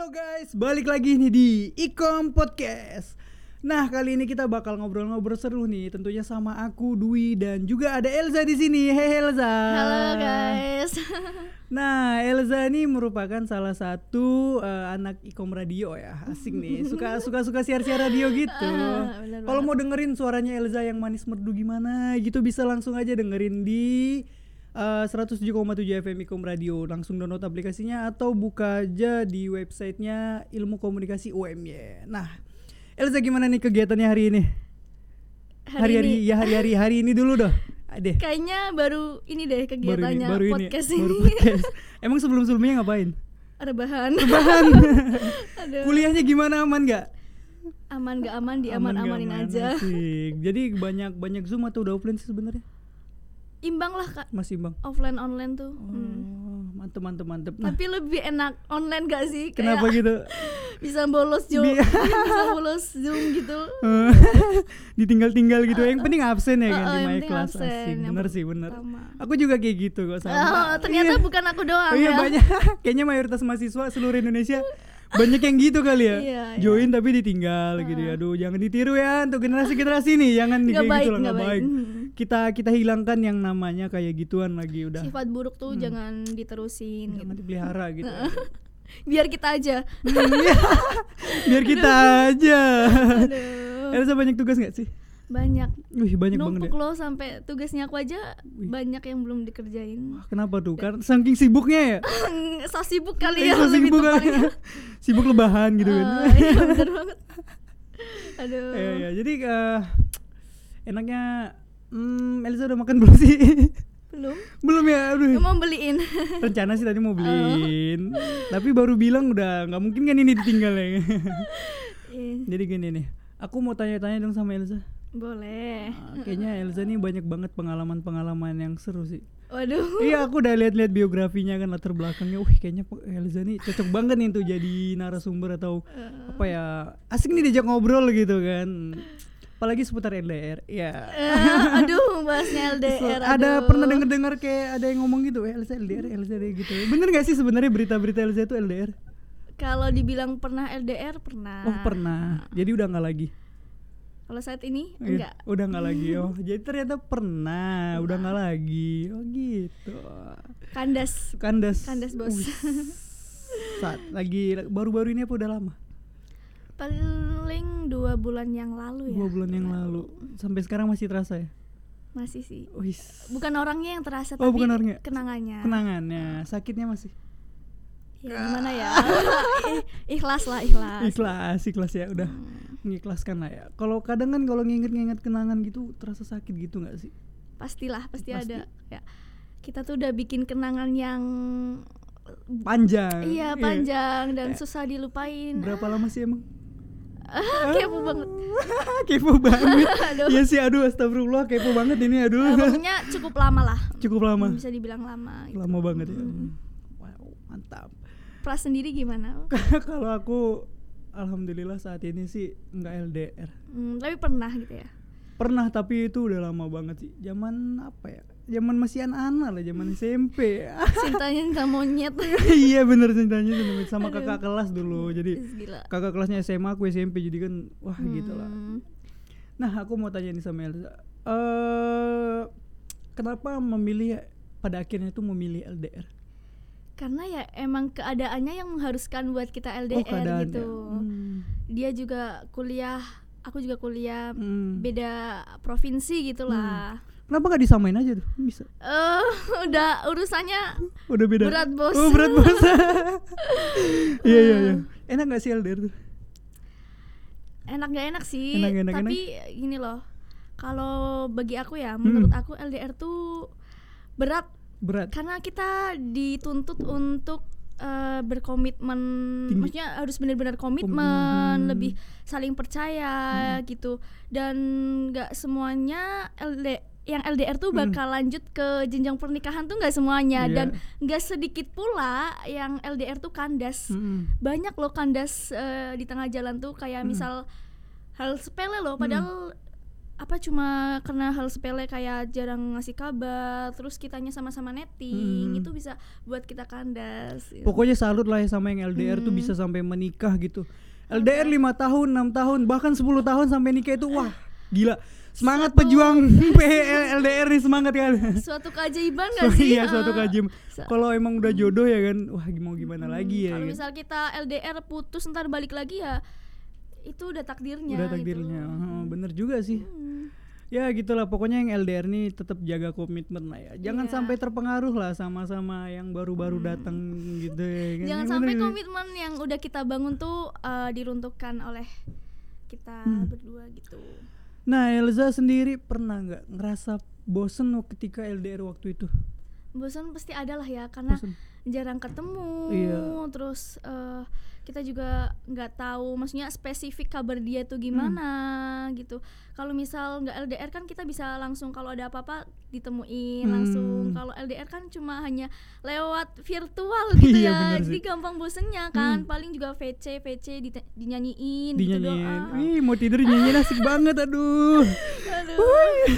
Halo guys, balik lagi nih di Ikom Podcast. Nah, kali ini kita bakal ngobrol-ngobrol seru nih, tentunya sama aku Dwi dan juga ada Elza di sini. Hey Elza. Halo guys. Nah, Elza ini merupakan salah satu eh, anak Ikom Radio ya. Asik nih, suka suka suka siar-siar radio gitu. Bener Kalau mau dengerin suaranya Elza yang manis merdu gimana gitu bisa langsung aja dengerin di eh, 107,7 FM Ikom Radio. Langsung download aplikasinya atau buka aja di websitenya Ilmu Komunikasi UMY. Nah, Elza gimana nih kegiatannya hari ini? Hari-hari ya hari-hari hari ini dulu dah. Deh. Kayaknya baru ini deh Baru ini, kegiatannya baru ini, podcast baru ini. podcast. Emang sebelum-sebelumnya ngapain? Rebahan. Bahan. Aduh. Kuliahnya gimana aman gak? Aman gak aman di Aman aman? aja. Asik. Jadi banyak banyak zoom atau udah offline sih sebenarnya? Imbang lah kak. Masih bang. Offline online tuh. Hmm. Oh, mantep mantep mantep. Nah, Tapi lebih enak online gak sih? kenapa Kayak gitu? bisa bolos Bi- bisa bolos zoom gitu. Eh, Ditinggal-tinggal gitu. Yang penting absen ya kan Oh, di my class. absen, Asik. yang Bener sih bener. pertama. Aku juga kayak gitu kok sama. Oh, ternyata Iya. bukan aku doang Oh iya ya. banyak. Kayaknya mayoritas mahasiswa seluruh Indonesia banyak yang gitu kali ya. Iya, iya. Join tapi ditinggal gitu ya. Aduh, jangan ditiru ya untuk generasi-generasi nih. Jangan Nggak kayak baik, gitu lah nggak baik. baik. Hmm. Kita kita hilangkan yang namanya kayak gituan lagi udah. Sifat buruk tuh jangan diterusin Jangan gitu. dipelihara gitu. Biar kita aja. Biar kita aja. Aduh. Elsa banyak tugas nggak sih? Banyak. Wih, banyak banget numpuk ya. loh sampai tugasnya aku aja banyak yang belum dikerjain Wah, Kenapa tuh? Karena saking sibuknya ya. so sibuk kali Eh, ya so sibuk kali ya. Sibuk lebahan gitu kan. Ah, iya bener banget aduh Iya, iya. Jadi eh, enaknya hmm, Elsa udah makan belum sih? belum belum ya, aduh. mau beliin Rencana sih tadi mau Oh. beliin, tapi baru bilang udah nggak mungkin kan ini ditinggal ya. Iya, Jadi gini nih, aku mau tanya-tanya dong sama Elsa. Boleh Ah, kayaknya Elsa nih banyak banget pengalaman-pengalaman yang seru sih. waduh iya, aku udah lihat-lihat biografinya kan latar belakangnya. Wih, kayaknya Elsa nih cocok banget nih untuk jadi narasumber atau apa ya asik nih diajak ngobrol gitu kan. Apalagi seputar LDR. Ya. Eh, aduh bahasnya LDR ada aduh. pernah denger-dengar kayak ada yang ngomong gitu, eh Elsa LDR, Elsa LDR gitu. Bener gak sih sebenarnya berita-berita Elsa itu LDR? kalau dibilang pernah LDR pernah Oh pernah. Jadi udah nggak lagi. Kalau saat ini Iya, enggak Udah nggak lagi. Oh, jadi ternyata pernah. Udah nggak lagi. Oh gitu. kandas Kandas. Kandas, bos. Saat lagi baru-baru ini apa udah lama? paling dua bulan yang lalu ya Dua bulan yang lalu. Sampai sekarang masih terasa ya? masih sih Wih. bukan orangnya yang terasa Oh, tapi bukan orangnya. kenangannya Kenangannya, sakitnya masih. ya gimana ya ikhlas lah ikhlas Ikhlas, ikhlas ya udah Hmm, mengikhlaskan lah ya. Kalau kadang kan kalau nginget-nginget kenangan gitu terasa sakit gitu nggak sih? pastilah pasti, Pasti. ada ya kita tuh udah bikin kenangan yang Panjang. iya panjang dan susah dilupain Berapa lama sih emang? kepo banget kepo banget. Iya sih, aduh astagfirullah kepo banget ini aduh. Eh, pokoknya cukup lama lah Cukup lama. bisa dibilang lama gitu. Lama banget ya. Hmm. Wow, mantap. Pras sendiri gimana Kalau aku alhamdulillah saat ini sih nggak LDR. Hmm, tapi pernah gitu ya Pernah tapi itu udah lama banget sih. Zaman apa ya? Zaman masih anak-anak lah, zaman SMP. cintanya nggak monyet iya bener ceritanya sama- sama Aduh. kakak kelas dulu. Jadi gila kakak kelasnya SMA aku SMP jadi kan wah gitu lah. Hmm, Nah, aku mau tanya nih sama Elsa. Eh kenapa memilih pada akhirnya itu memilih LDR? Karena ya emang keadaannya yang mengharuskan buat kita LDR keadaannya. gitu Hmm. dia juga kuliah aku juga kuliah Hmm. beda provinsi gitulah Kenapa nggak disamain aja tuh? Bisa. eh udah urusannya Udah beda. Berat, Bos. Oh, berat bos. Iya iya iya. Enak gak sih LDR tuh? enak gak enak sih Enak, enak, tapi gini loh kalau bagi aku ya menurut aku LDR tuh berat Berat. karena kita dituntut untuk eh, berkomitmen Tinggi. maksudnya harus benar-benar komitmen Hmm. lebih saling percaya gitu dan nggak semuanya LD yang LDR tuh Hmm. bakal lanjut ke jenjang pernikahan tuh nggak semuanya Iya. dan nggak sedikit pula yang LDR tuh kandas Mm-mm. banyak loh kandas eh, di tengah jalan tuh kayak Hmm. misal hal sepele loh padahal apa cuma karena hal sepele kayak jarang ngasih kabar terus kitanya sama-sama netting Hmm. itu bisa buat kita kandas gitu. Pokoknya salut lah ya sama yang LDR tuh Hmm. bisa sampai menikah gitu. LDR 5 tahun, 6 tahun, bahkan 10 tahun sampai nikah itu wah, gila. Semangat Suatu- pejuang LDR nih semangat kan. suatu keajaiban gak sih iya, suatu sa- Kalau emang udah jodoh ya kan, wah mau gimana Hmm, lagi ya. Kalau kan? misal kita LDR putus ntar balik lagi ya itu udah takdirnya. Udah gitu. takdirnya. Heeh, bener juga sih. Hmm. Ya gitulah pokoknya yang LDR nih tetap jaga komitmen lah ya. Jangan Iya. sampai terpengaruh lah sama-sama yang baru-baru datang gitu ya kan. Jangan Ya, sampai bener. komitmen yang udah kita bangun tuh eh, diruntuhkan oleh kita Hmm. berdua gitu. Nah, Elza sendiri pernah nggak ngerasa bosen waktu ketika LDR waktu itu? Bosan pasti ada lah ya karena Bosen. jarang ketemu. Iya. Terus eh, kita juga nggak tahu maksudnya spesifik kabar dia tuh gimana Hmm. gitu. Kalau misal nggak LDR kan kita bisa langsung kalau ada apa-apa ditemuin Hmm. langsung. Kalau LDR kan cuma hanya lewat virtual gitu Iya, ya. Jadi sih. gampang bosennya kan. Hmm. Paling juga VC VC dite- dinyanyiin gitu Dinyanyiin. doang. Ih, mau tidur nyanyiin asik banget aduh. Aduh.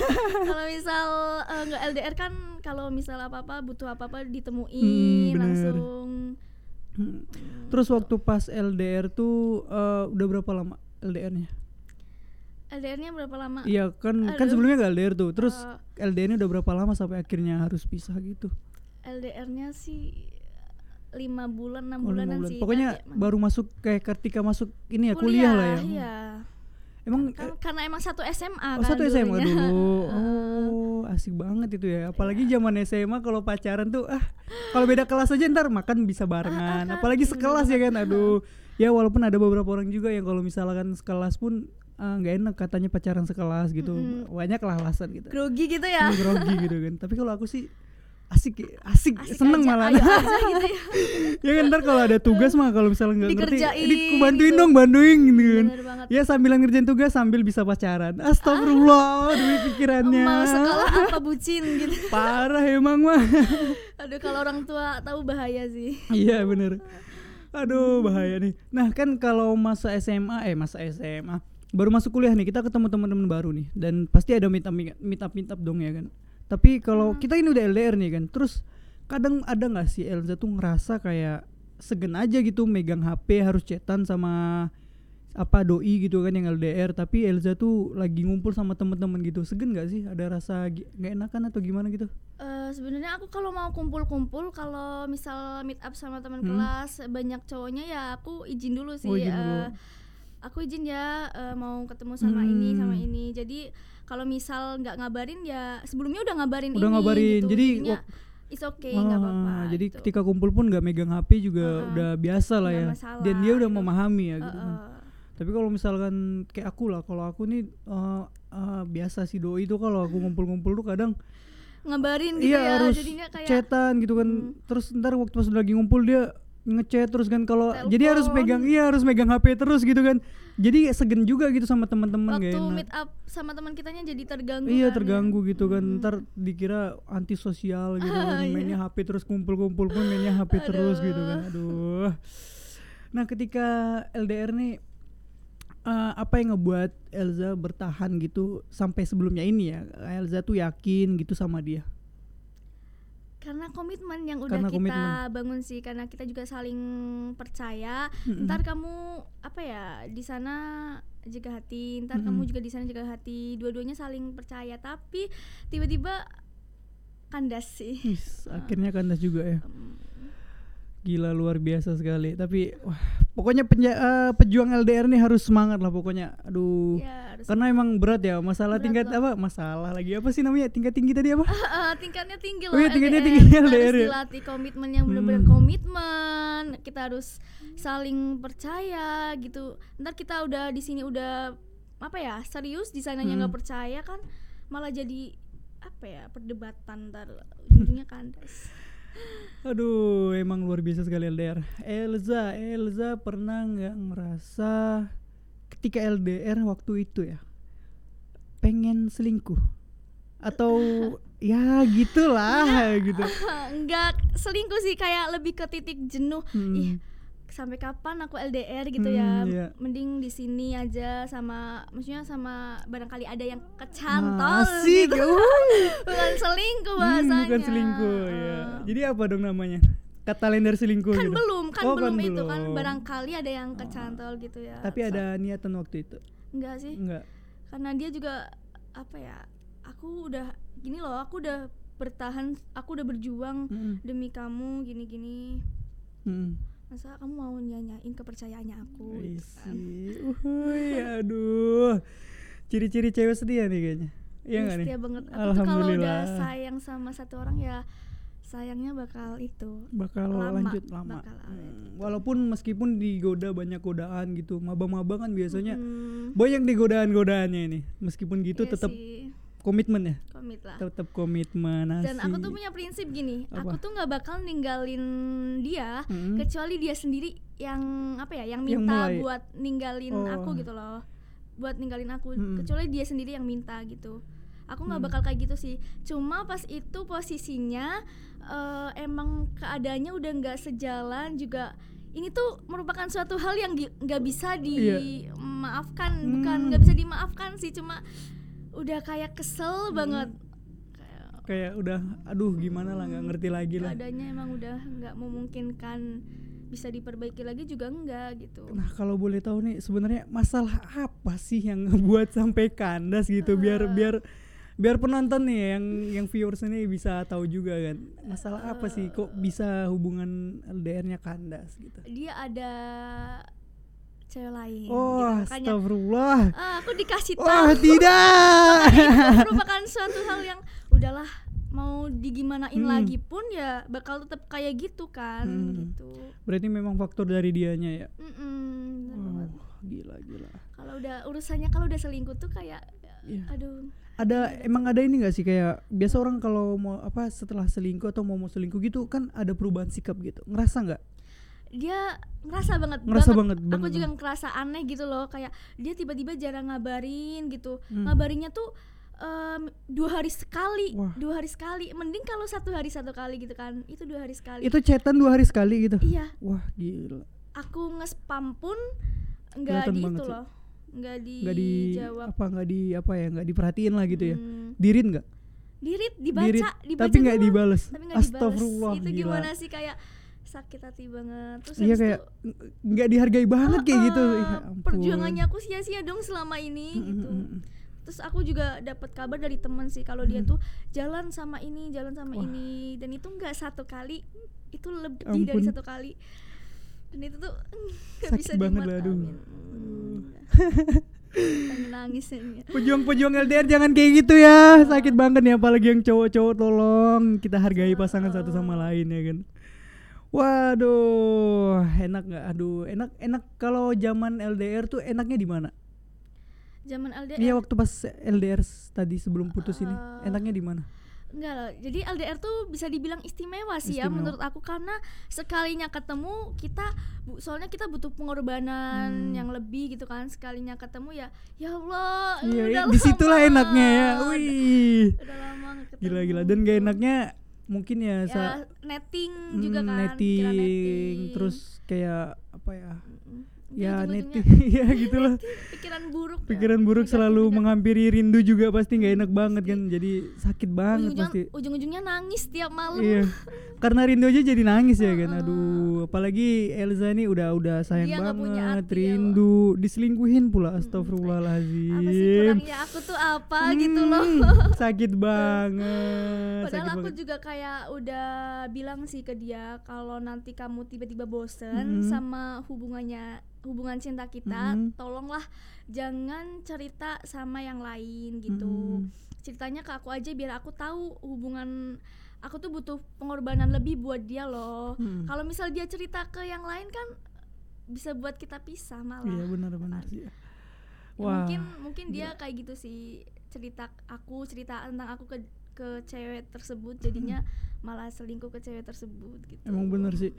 kalau misal eh, nggak LDR kan kalau misal apa-apa butuh apa-apa ditemuin Hmm, bener. langsung. Hmm. Terus waktu pas LDR tuh eh, udah berapa lama LDR-nya? LDR-nya berapa lama? Iya kan kan Aduh. sebelumnya gak LDR tuh. Terus Eh, LDR-nya udah berapa lama sampai akhirnya harus pisah gitu? LDR-nya sih lima bulan enam Oh, bulanan bulan. sih. Pokoknya emang baru masuk kayak ketika masuk ini ya kuliah, lah ya. Iya. Emang Kan- karena emang satu SMA Oh, kan satu SMA dulunya. dulu. Oh, asik banget itu ya. Apalagi zaman SMA kalau pacaran tuh ah kalau beda kelas aja ntar makan bisa barengan. kan, Apalagi bener sekelas ya kan. Aduh. Ya walaupun ada beberapa orang juga yang kalau misalkan sekelas pun ah, nggak enak katanya pacaran sekelas gitu. Mm-mm. Banyak lah alasan gitu. Grogi gitu ya. Hmm, Grogi gitu kan. Tapi kalau aku sih asik asik, Asik seneng aja, malah. ayo aja gitu ya. ya kan ntar kalau ada tugas mah kalau misalnya nggak ngerti, Dikerjain "Eh, ku bantuin gitu. dong, bantuin gitu kan. Ya sambil ngerjain tugas sambil bisa pacaran. Astagfirullah, demi pikirannya. Mau sekolah apa bucin gitu. Parah emang mah. Aduh kalau orang tua tahu bahaya sih. iya bener. Aduh bahaya nih. Nah kan kalau masa SMA eh masa SMA baru masuk kuliah nih kita ketemu teman-teman baru nih dan pasti ada meet up meet up meet up dong ya kan. Tapi kalau kita ini udah LDR nih kan, terus kadang ada nggak sih Elza tuh ngerasa kayak segen aja gitu megang HP harus chatan sama apa doi gitu kan yang LDR tapi Elza tuh lagi ngumpul sama temen-temen gitu segen nggak sih ada rasa nggak enakan atau gimana gitu Eh, sebenarnya aku kalau mau kumpul-kumpul kalau misal meet up sama teman Hmm. kelas banyak cowoknya ya aku izin dulu sih Oh, izin dulu. aku izin ya eh, mau ketemu sama ini sama Hmm. ini jadi kalau misal nggak ngabarin ya sebelumnya udah ngabarin Udah ini ngabarin, gitu. jadi Jadinya, it's okay nggak Ah, apa-apa jadi gitu. ketika kumpul pun nggak megang HP juga Ah, udah biasa lah ya masalah dan dia udah gitu. memahami ya gitu kan. eh. tapi kalau misalkan kayak aku lah kalau aku nih eh, eh, biasa si doi itu kalau aku ngumpul-ngumpul tuh kadang ngabarin gitu iya ya harus jadinya kayak chatan gitu kan Hmm. terus ntar waktu pas lagi ngumpul dia ngechat terus kan kalau jadi harus pegang iya harus megang HP terus gitu kan. Jadi segen juga gitu sama teman-teman waktu enak meet up sama teman kitanya jadi terganggu Iya kan, ya. terganggu gitu kan. Mm-mm. ntar dikira antisosial gitu kan Iya. mainnya HP terus kumpul-kumpul pun mainnya HP terus gitu kan. Aduh. Nah ketika LDR nih eh, apa yang ngebuat Elza bertahan gitu sampai sebelumnya ini ya? Elza tuh yakin gitu sama dia karena komitmen yang udah Karena kita komitmen. bangun sih karena kita juga saling percaya Mm-mm. ntar kamu apa ya di sana jaga hati ntar Mm-mm. kamu juga di sana jaga hati dua-duanya saling percaya tapi tiba-tiba kandas sih Wis, akhirnya kandas juga ya gila luar biasa sekali tapi wah pokoknya penja- eh, pejuang LDR nih harus semangat lah pokoknya aduh ya karena emang berat ya masalah Berat tingkat loh. apa masalah lagi apa sih namanya tingkat tinggi tadi apa Eh, tingkatnya tinggi Oh loh iya, tingkatnya LDR. tinggi Kita LDR harus ya. dilatih komitmen yang benar-benar Hmm. komitmen kita harus saling percaya gitu ntar kita udah di sini udah apa ya serius di sananya Hmm. nggak percaya kan malah jadi apa ya perdebatan ntar ujungnya kandas Aduh, emang luar biasa sekali LDR. Elza, Elza pernah nggak ngerasa ketika LDR waktu itu ya pengen selingkuh atau ya gitulah gitu. nggak selingkuh sih kayak lebih ke titik jenuh Hmm. ih sampai kapan aku LDR gitu Hmm, ya iya. mending di sini aja sama maksudnya sama barangkali ada yang kecantol Asik. gitu. bukan selingkuh Hmm, bahasanya bukan selingkuh ya. Jadi apa dong namanya? Kata lain dari selingkuh kan gitu. belum kan Oh, belum kan itu kan barangkali ada yang kecantol gitu ya Tapi So- ada niatan waktu itu. enggak sih Enggak. karena dia juga apa ya aku udah gini loh aku udah bertahan aku udah berjuang Mm-mm. demi kamu gini-gini Mm-mm. Masa kamu mau nyanyain kepercayaannya aku gitu kan. Uhuy, aduh. Ciri-ciri cewek setia nih kayaknya. Iya enggak nih? setia banget aku tuh kalau udah sayang sama satu orang ya sayangnya bakal itu bakal Lama, lanjut lama. bakal Hmm, awet. Walaupun meskipun digoda banyak godaan gitu, maba-maba kan biasanya Hmm, banyak nih godaan-godaannya ini. Meskipun gitu iya tetap komitmen ya, komit lah tetap komitmen. dan aku asik. tuh punya prinsip gini Apa? aku tuh nggak bakal ninggalin dia Mm-mm. kecuali dia sendiri yang apa ya yang Yang minta mulai. buat ninggalin Oh. aku gitu loh buat ninggalin aku Mm-mm. kecuali dia sendiri yang minta gitu aku nggak Mm. bakal kayak gitu sih cuma pas itu posisinya eh, emang keadaannya udah nggak sejalan juga ini tuh merupakan suatu hal yang nggak bisa dimaafkan bukan Hmm. nggak bisa dimaafkan sih cuma udah kayak kesel banget kayak kayak udah aduh gimana lah nggak ngerti lagi lah. keadaannya emang udah nggak memungkinkan bisa diperbaiki lagi juga enggak gitu Nah kalau boleh tahu nih sebenarnya masalah apa sih yang ngebuat sampai kandas gitu biar Eh. biar biar penonton nih yang yang viewers ini bisa tahu juga kan masalah apa sih kok bisa hubungan LDR-nya kandas gitu. dia ada cewek lain Oh gitu. makanya astagfirullah. ah, aku dikasih Wah tahu tidak. itu merupakan suatu hal yang udahlah mau digimanain Hmm. lagi pun ya bakal tetap kayak gitu kan Hmm. gitu Berarti memang faktor dari dianya ya. Mm-mm, bener Oh, gila gila. kalau udah urusannya kalau udah selingkuh tuh kayak Iya. aduh Ada emang ada ini gak sih kayak biasa orang kalau mau apa setelah selingkuh atau mau mau selingkuh gitu kan ada perubahan sikap gitu. Ngerasa nggak? Dia ngerasa banget Ngerasa banget, aku banget. juga ngerasa aneh gitu loh kayak dia tiba-tiba jarang ngabarin gitu. Hmm. ngabarinnya tuh em, dua hari sekali Wah. dua hari sekali. Mending kalau satu hari satu kali gitu kan itu dua hari sekali. Itu chatan dua hari sekali gitu. iya. Wah gila. aku nge-spam pun nggak di banget itu sih. loh nggak nggak di dijawab apa nggak di apa ya nggak diperhatiin lah gitu ya. Hmm, dirit nggak? Dirit dibaca Dirit, dibaca tapi nggak dibales. Tapi nggak dibales. Astagfirullah itu gila. gimana sih kayak sakit hati banget. Terus iya kayak nggak dihargai banget kayak gitu. "Ah, ya ampun. perjuangannya aku sia-sia dong selama ini Mm, gitu. terus aku juga dapat kabar dari teman sih kalau dia tuh jalan sama ini jalan sama Wah. ini. Dan itu nggak satu kali itu lebih dari Ampun. satu kali. Dan itu tuh nggak Sakit bisa banget lah, aduh. nangis pejuang-pejuang LDR jangan kayak gitu ya. Sakit banget nih apalagi yang cowok-cowok tolong. Kita hargai pasangan satu sama lain ya kan waduh enak nggak? Aduh enak enak kalau zaman LDR tuh enaknya di mana? Zaman LDR iya waktu pas LDR tadi sebelum putus ini. Eh, enaknya di mana? Enggak loh, jadi LDR tuh bisa dibilang istimewa sih ya Istimewa. menurut aku. Karena sekalinya ketemu kita bu- soalnya kita butuh pengorbanan Hmm. yang lebih gitu kan. Sekalinya ketemu ya ya Allah Iya, udah di situlah lama, enaknya ya. Wih, udah lama ketemu. Gila gila. Dan gak enaknya mungkin ya, ya netting mm, juga kan netting, netting terus kayak apa ya? Ya Ujung-ujungnya netting, ya gitulah. pikiran buruk ya. Pikiran buruk Negatif selalu menghampiri rindu juga pasti nggak enak banget kan. Jadi sakit banget ujung-ujungnya, pasti. ujung-ujungnya nangis tiap malam Iya. Karena rindu aja jadi nangis ya kan. Aduh, apalagi Elza ini udah udah sayang Dia banget, hati ya, rindu, diselingkuhin pula. apa sih kurangnya aku tuh apa gitu loh Hmm, sakit banget. Padahal sakit aku banget. juga kayak udah bilang sih ke dia kalau nanti kamu tiba-tiba bosen Mhm. sama hubungannya hubungan cinta kita, Mhm. tolonglah jangan cerita sama yang lain gitu. Mhm. Ceritanya ke aku aja biar aku tahu hubungan aku tuh butuh pengorbanan lebih buat dia loh. Mhm. Kalau misal dia cerita ke yang lain kan bisa buat kita pisah malah. Iya benar-benar sih. Ya, Wah. mungkin mungkin dia kayak gitu sih cerita aku cerita tentang aku ke ke cewek tersebut jadinya malah selingkuh ke cewek tersebut gitu Emang bener sih.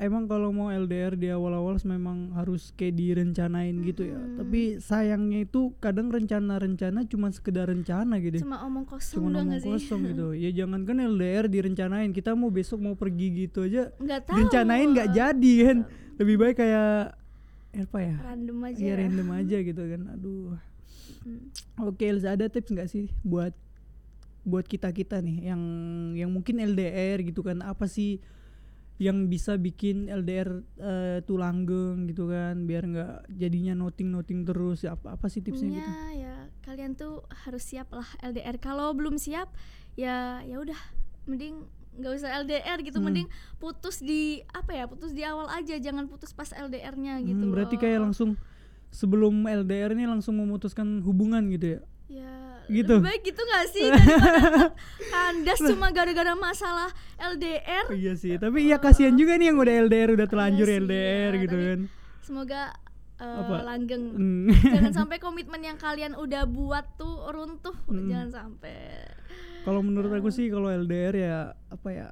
Emang kalau mau LDR di awal-awal memang harus kayak direncanain gitu ya. Mm-mm. Tapi sayangnya itu kadang rencana-rencana cuma sekedar rencana gitu. ya. cuma omong kosong Cuma nggak sih kosong gitu. Ya jangan kan LDR direncanain. Kita mau besok mau pergi gitu aja nggak tahu direncanain nggak jadi kan. lebih baik kayak apa ya random aja Iya random aja gitu kan aduh Hmm. Oke, Elza ada tips nggak sih buat buat kita kita nih yang yang mungkin LDR gitu kan apa sih yang bisa bikin LDR eh, tuh langgeng gitu kan biar nggak jadinya noting noting terus ya apa apa sih tipsnya Intinya gitu? ya kalian tuh harus siap lah LDR kalau belum siap ya ya udah mending nggak usah LDR gitu Hmm. mending putus di apa ya putus di awal aja jangan putus pas LDR-nya gitu Hmm, berarti loh. kayak langsung sebelum LDR ini langsung memutuskan hubungan gitu ya? ya gitu. lebih baik gitu gak sih kandas cuma gara-gara masalah LDR iya sih, tapi iya kasihan juga nih yang udah LDR udah telanjur Iya sih, LDR ya, gitu kan. semoga uh, Apa? langgeng Hmm. jangan sampai komitmen yang kalian udah buat tuh runtuh Hmm. jangan sampai Kalau menurut aku sih kalau LDR ya apa ya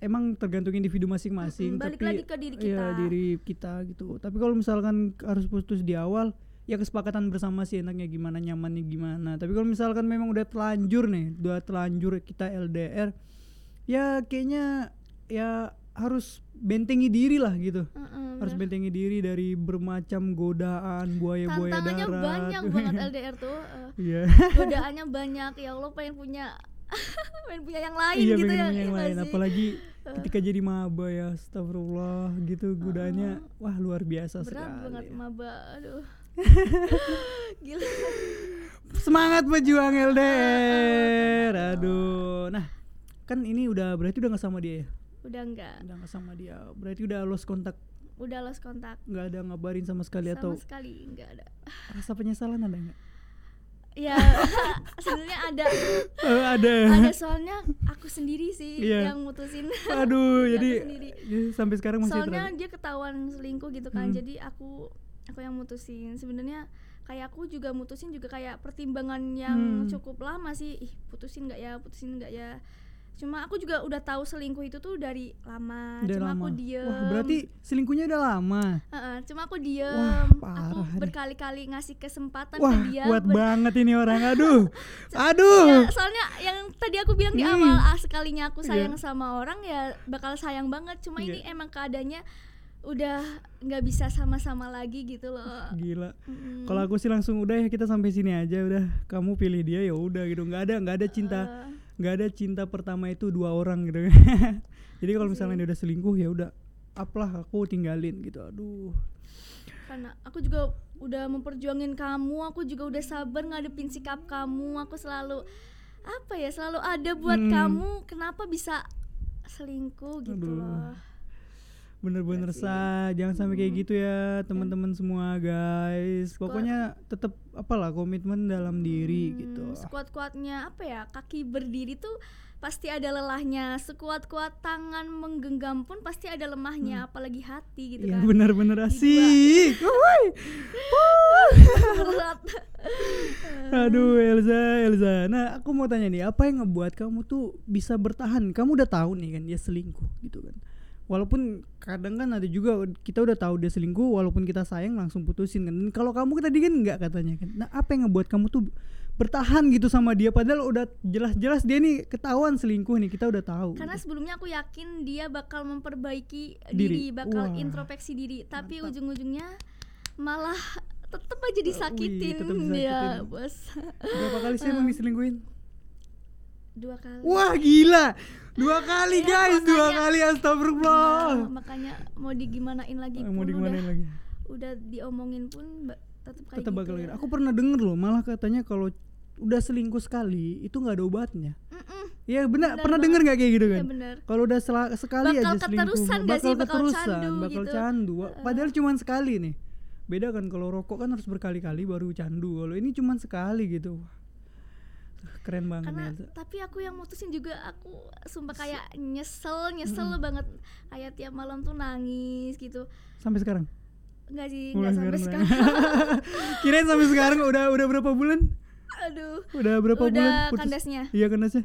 emang tergantung individu masing-masing Mm-mm, balik tapi lagi ke diri ya kita. diri kita gitu. Tapi kalau misalkan harus putus di awal ya kesepakatan bersama sih enaknya gimana nyamannya gimana. Tapi kalau misalkan memang udah telanjur nih, udah telanjur kita LDR ya kayaknya ya harus bentengi diri lah gitu. Mm-mm, Harus bener. bentengi diri dari bermacam godaan buaya-buaya tantangannya darat. banyak banget LDR tuh uh, Iya. godaannya banyak ya Allah pengen punya pengen punya yang lain iya gitu ya punya yang iya lain apalagi ketika jadi maba ya astagfirullah gitu godaannya wah luar biasa berat sekali banget maba aduh gila. Semangat pejuang LDR aduh. Nah kan ini udah berarti udah nggak sama dia ya? Udah enggak udah nggak sama dia. Berarti udah lost kontak udah lost kontak nggak ada ngabarin sama sekali sama atau sekali enggak ada. Rasa penyesalan ada nggak? Ya sebenarnya ada. Eh, ada. Ada soalnya aku sendiri sih Iya. yang mutusin. Aduh jadi jadi sampai sekarang masih soalnya terlalu dia ketahuan selingkuh gitu kan Hmm. jadi aku aku yang mutusin. Sebenarnya kayak aku juga mutusin juga kayak pertimbangan yang Hmm. cukup lama sih. Ih putusin nggak ya putusin nggak ya. Cuma aku juga udah tahu selingkuh itu tuh dari lama. Udah cuma lama. aku diem. Wah berarti selingkuhnya udah lama? Heeh, cuma aku diem. Wah, aku berkali-kali ngasih kesempatan wah ke dia. kuat ber- banget ini orang. Aduh aduh. Ya, soalnya yang tadi aku bilang di Hmm. awal ah, sekalinya aku Iya. sayang sama orang ya bakal sayang banget. Cuma ini Iya. emang keadaannya udah nggak bisa sama-sama lagi gitu loh. Gila. Mm. kalau aku sih langsung udah ya kita sampai sini aja udah. Kamu pilih dia ya udah gitu. Nggak ada nggak ada cinta Eh, nggak ada cinta pertama itu dua orang gitu. Jadi kalau misalnya dia udah selingkuh ya udah apalah aku tinggalin gitu. Aduh. Karena aku juga udah memperjuangin kamu aku juga udah sabar ngadepin sikap kamu. Aku selalu apa ya selalu ada buat Hmm. kamu kenapa bisa selingkuh gitu Aduh. loh bener-bener Iya sah jangan sampai kayak gitu ya teman-teman semua guys pokoknya tetap apalah komitmen dalam diri gitu Hmm, Sekuat-kuatnya apa ya kaki berdiri tuh pasti ada lelahnya. Sekuat-kuat tangan menggenggam pun pasti ada lemahnya, apalagi hati gitu ya kan. bener-bener asik. Berat. Aduh Elza, Elza. Nah aku mau tanya nih, apa yang ngebuat kamu tuh bisa bertahan? Kamu udah tahu nih kan dia selingkuh gitu kan. Walaupun kadang kan ada juga kita udah tahu dia selingkuh, walaupun kita sayang langsung putusin kan. Dan kalau kamu tadi kan nggak katanya kan. Nah apa yang ngebuat kamu tuh bertahan gitu sama dia? Padahal udah jelas-jelas dia nih ketahuan selingkuh nih, kita udah tahu. Karena sebelumnya aku yakin dia bakal memperbaiki Diri. diri, bakal Wah. introspeksi diri, tapi Mantap. ujung-ujungnya malah tetep aja disakitin tetep dia, disakitin. bos. Berapa kali sih emang diselingkuhin? Dua kali. Wah gila, dua kali Iya, guys, dua makanya- kali astagfirullah. Nah, makanya mau digimanain lagi mau pun digimanain udah lagi? udah diomongin pun tetep kayak tetap gitu bakal ya. gitu. Aku pernah denger loh, malah katanya kalau udah selingkuh sekali itu nggak ada obatnya. Iya benar, Benar pernah denger nggak kayak gitu kan? Ya. Kalau udah sekali Bakal aja selingkuh, keterusan nggak sih? Bakal keterusan, candu bakal gitu. candu. Padahal cuman sekali nih. Beda kan kalau rokok kan harus berkali-kali baru candu. Kalau ini cuman sekali gitu. Wah, Keren banget karena Elza. tapi aku yang mutusin juga aku sumpah kayak nyesel nyesel banget kayak tiap malam tuh nangis gitu Sampai sekarang. nggak sih nggak sampai sekarang, sekarang Kirain sampai sekarang udah udah berapa bulan? aduh Udah berapa udah bulan putus? kandasnya Iya kandasnya.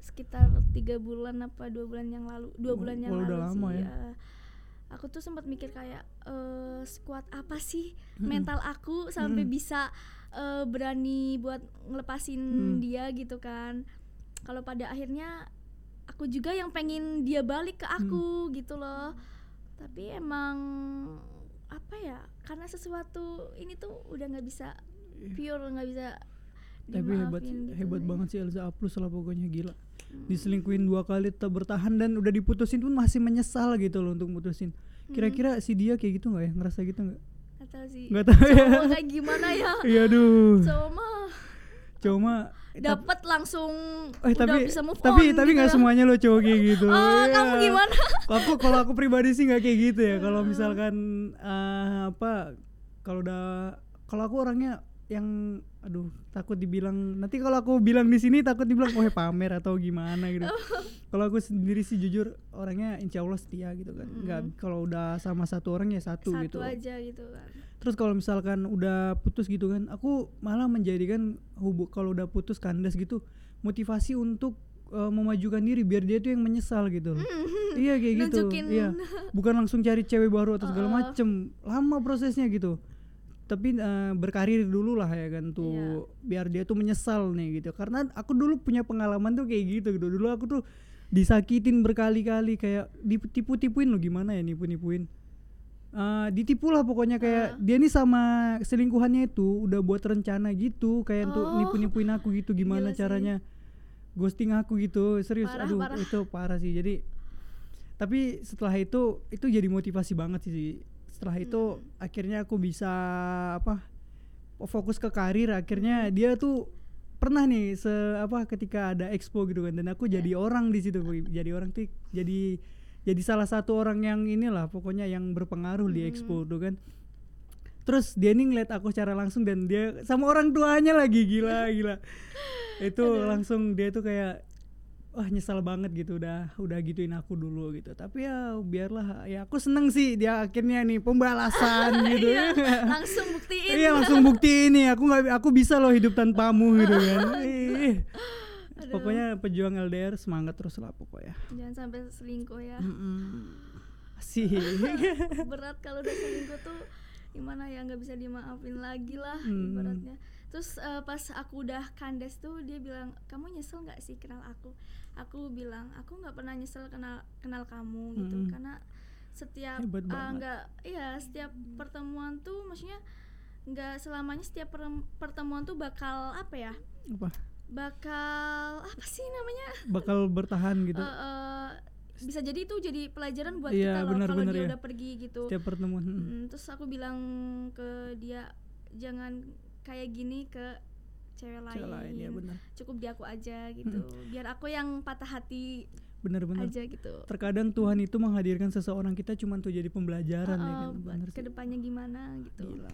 sekitar tiga bulan apa dua bulan yang lalu dua Oh, bulan yang lalu udah lama sih ya. aku tuh sempat mikir kayak eh sekuat apa sih Mm-mm. mental aku sampai Mm-mm. bisa eh, berani buat ngelepasin Mm. dia gitu kan. Kalau pada akhirnya aku juga yang pengen dia balik ke aku gitu loh. Tapi emang apa ya karena sesuatu ini tuh udah nggak bisa pure nggak bisa Iya. tapi hebat gitu. hebat banget sih Elza Aplus lah pokoknya gila. Diselingkuhin dua kali tetap bertahan dan udah diputusin pun masih menyesal gitu loh untuk mutusin. Kira-kira si dia kayak gitu nggak ya? Ngerasa gitu nggak tahu sih nggak tahu ya kayak gimana ya iya aduh cowok mah cuma dapat langsung eh udah tapi bisa move tapi on tapi gitu nggak ya. semuanya lo cowok kayak gitu Oh, Iya. kamu gimana? aku kalau aku pribadi sih nggak kayak gitu ya kalau misalkan eh, apa kalau udah kalau aku orangnya yang aduh takut dibilang nanti kalau aku bilang di sini takut dibilang oh pamer atau gimana gitu. Kalau aku sendiri sih jujur orangnya insya Allah setia gitu kan. Nggak kalau udah sama satu orang ya satu, satu gitu aja gitu kan. Terus kalau misalkan udah putus gitu kan aku malah menjadikan hubung kalau udah putus kandas gitu motivasi untuk eh, memajukan diri biar dia tuh yang menyesal gitu loh. Iya kayak gitu. Nunjukin. iya. Bukan langsung cari cewek baru atau segala macem. Lama prosesnya gitu tapi eh, berkarir dulu lah ya kan tuh Iya. biar dia tuh menyesal nih gitu. Karena aku dulu punya pengalaman tuh kayak gitu gitu. Dulu aku tuh disakitin berkali-kali kayak ditipu-tipuin lo gimana ya nipu-nipuin. Eh, ditipu lah pokoknya kayak dia nih sama selingkuhannya itu udah buat rencana gitu kayak untuk Oh, nipu-nipuin aku gitu gimana gila sih. caranya ghosting aku gitu. Serius Parah, aduh parah. itu parah sih. Jadi tapi setelah itu itu jadi motivasi banget sih setelah itu Hmm. akhirnya aku bisa apa fokus ke karir. Akhirnya dia tuh pernah nih se apa ketika ada expo gitu kan. Dan aku jadi orang di situ. Jadi orang tuh jadi jadi salah satu orang yang inilah pokoknya yang berpengaruh di expo tuh kan. Terus dia nih ngeliat aku secara langsung dan dia sama orang tuanya lagi. Gila gila. Itu langsung dia tuh kayak wah nyesal banget gitu udah udah gituin aku dulu gitu. Tapi ya biarlah. Ya aku seneng sih dia akhirnya nih pembalasan gitu. Iya, langsung buktiin. Iya langsung bukti ini aku nggak aku bisa loh hidup tanpamu gitu kan. Pokoknya pejuang LDR semangat terus lah pokoknya. Jangan sampai selingkuh ya. Mm-mm. sih berat kalau udah selingkuh tuh gimana ya nggak bisa dimaafin lagi lah Hmm. ibaratnya terus eh, pas aku udah kandas tuh dia bilang kamu nyesel nggak sih kenal aku aku bilang aku nggak pernah nyesel kenal kenal kamu gitu Mm-mm. karena setiap banget. nggak iya setiap pertemuan tuh maksudnya nggak selamanya setiap pertemuan tuh bakal apa ya apa bakal apa sih namanya bakal bertahan gitu Eh, eh, bisa jadi itu jadi pelajaran buat Iya, kita loh kalau dia ya. udah pergi gitu setiap pertemuan mm. Mm, terus aku bilang ke dia jangan kayak gini ke cewek lain, Cewek lain ya benar cukup di aku aja gitu. Biar aku yang patah hati benar-benar aja gitu. Terkadang Tuhan itu menghadirkan seseorang kita cuma untuk jadi pembelajaran ya Uh, kan? buat benar sih. ke depannya gimana gitu. Gila.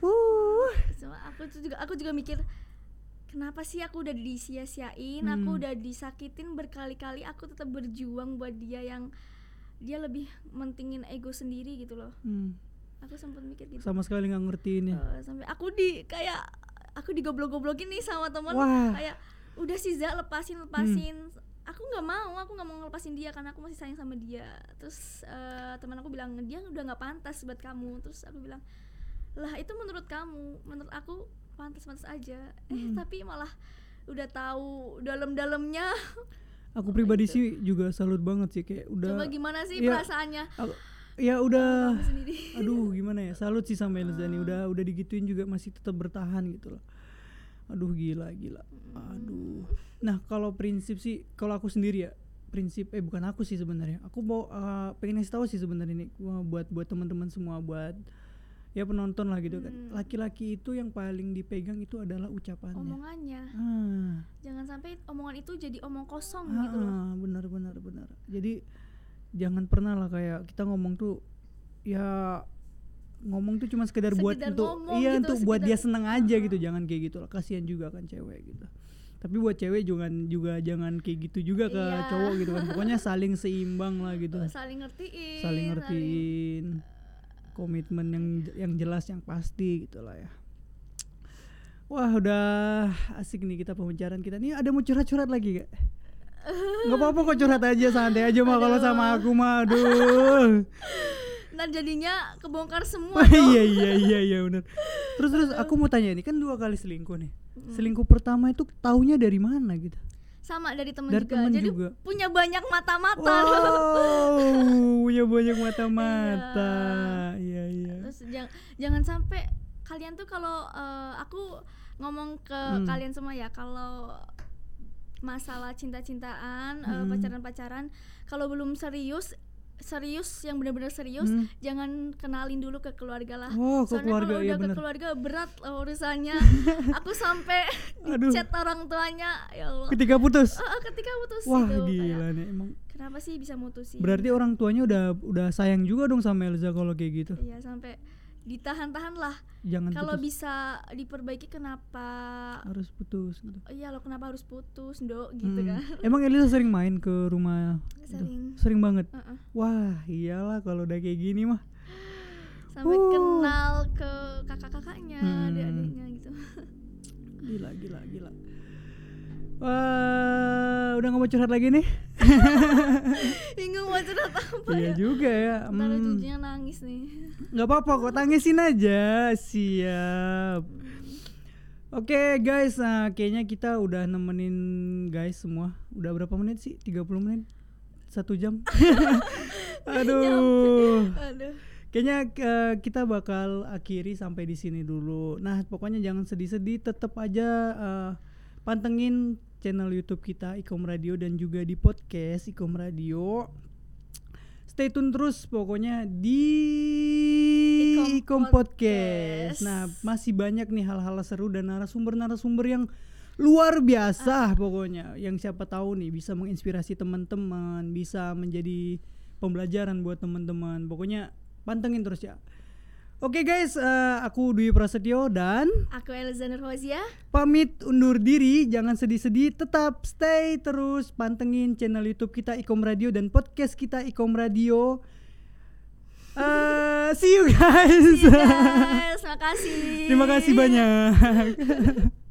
Uh Cuma aku tuh juga aku juga mikir kenapa sih aku udah disia-siain? Aku Hmm. udah disakitin berkali-kali aku tetap berjuang buat dia yang dia lebih mentingin ego sendiri gitu loh. Hmm. Aku sempat mikir gitu. Sama sekali nggak ngertiin ya Eh, sampai aku di kayak aku digoblok-goblokin nih sama temen. Wah. kayak udah sih Za lepasin lepasin. Aku nggak mau aku nggak mau ngelepasin dia karena aku masih sayang sama dia. Terus eh, teman aku bilang dia udah nggak pantas buat kamu. Terus aku bilang lah itu menurut kamu. Menurut aku pantas-pantas aja. Eh Hmm. tapi malah udah tahu dalam-dalamnya. Aku pribadi sih juga salut banget sih kayak udah coba gimana sih Iya. perasaannya? Aku- ya udah. Aduh gimana ya? Salut sih sama Elza nih. Udah udah digituin juga masih tetap bertahan gitu loh. Aduh gila gila. Aduh. Nah kalau prinsip sih kalau aku sendiri ya prinsip eh bukan aku sih sebenarnya. Aku mau eh, pengen ngasih tahu sih sebenarnya gua buat buat teman-teman semua buat ya penonton lah gitu kan. Hmm. laki-laki itu yang paling dipegang itu adalah ucapannya. Omongannya. Ah. Jangan sampai omongan itu jadi omong kosong gitu loh. Ah, benar benar benar. Jadi jangan pernah lah kayak kita ngomong tuh ya ngomong tuh cuma sekedar buat Sekedar untuk ngomong iya gitu, untuk buat dia seneng aja gitu. Jangan kayak gitu lah. Kasihan juga kan cewek gitu. Tapi buat cewek jangan juga jangan kayak gitu juga ke Iya. cowok gitu kan. Pokoknya saling seimbang lah gitu. saling ngertiin Saling ngertiin komitmen yang yang jelas yang pasti gitu lah ya. Wah udah asik nih kita pembicaraan kita. Nih ada mau curhat-curhat lagi gak? Gak apa-apa kok curhat aja santai aja mah kalau sama aku mah aduh. Nah jadinya kebongkar semua iya iya iya iya benar. Terus terus aku mau tanya nih kan dua kali selingkuh nih. Selingkuh pertama itu taunya dari mana gitu? sama dari temen Dari juga temen jadi juga. punya banyak mata-mata Wow, punya banyak mata-mata. Iya, iya. terus jangan jangan sampai kalian tuh kalau eh, aku ngomong ke Hmm. kalian semua ya kalau masalah cinta-cintaan eh, Hmm. pacaran-pacaran kalau belum serius serius yang benar-benar serius Hmm. jangan kenalin dulu ke keluarga lah Oh, ke soalnya keluarga, kalau iya udah ke bener. keluarga berat loh urusannya aku sampai di chat orang tuanya ya Allah Ketika putus. Eh, eh, ketika putus Wah, itu gila kayak, nih emang. kenapa sih bisa mutusin Berarti orang tuanya udah udah sayang juga dong sama Elza kalau kayak gitu. iya sampai ditahan-tahan lah Jangan kalau bisa diperbaiki kenapa Harus putus gitu. oh, iya lo kenapa harus putus dok gitu Hmm. kan Emang Elisa sering main ke rumah itu? sering Sering banget. Heeh. Wah, iyalah kalau udah kayak gini mah. sampai Uh. kenal ke kakak-kakaknya Hmm. adik-adiknya gitu Gila, gila, gila. Wah, udah nggak mau curhat lagi nih? bingung mau curhat apa iya ya juga ya. ntar Hmm, ujungnya nangis nih nggak apa-apa kok, tangisin aja. Siap. Oke guys, nah kayaknya kita udah nemenin guys semua. Udah berapa menit sih? 30 menit? Satu jam? Aduh. aduh Kayaknya eh, kita bakal akhiri sampai di sini dulu. Nah, pokoknya jangan sedih-sedih, tetap aja eh, pantengin channel YouTube kita Ikom Radio dan juga di podcast Ikom Radio. Stay tune terus pokoknya di Ikom Ikom Podcast. Podcast. Nah, masih banyak nih hal-hal seru dan narasumber-narasumber yang luar biasa pokoknya yang siapa tahu nih bisa menginspirasi teman-teman, bisa menjadi pembelajaran buat teman-teman. Pokoknya pantengin terus ya. Oke guys, eh, aku Dwi Prasetyo dan aku Elizana Fauzia pamit undur diri. Jangan sedih-sedih, tetap stay terus pantengin channel YouTube kita Ikom Radio dan podcast kita Ikom Radio. Eh, see you guys. guys makasih Terima kasih banyak.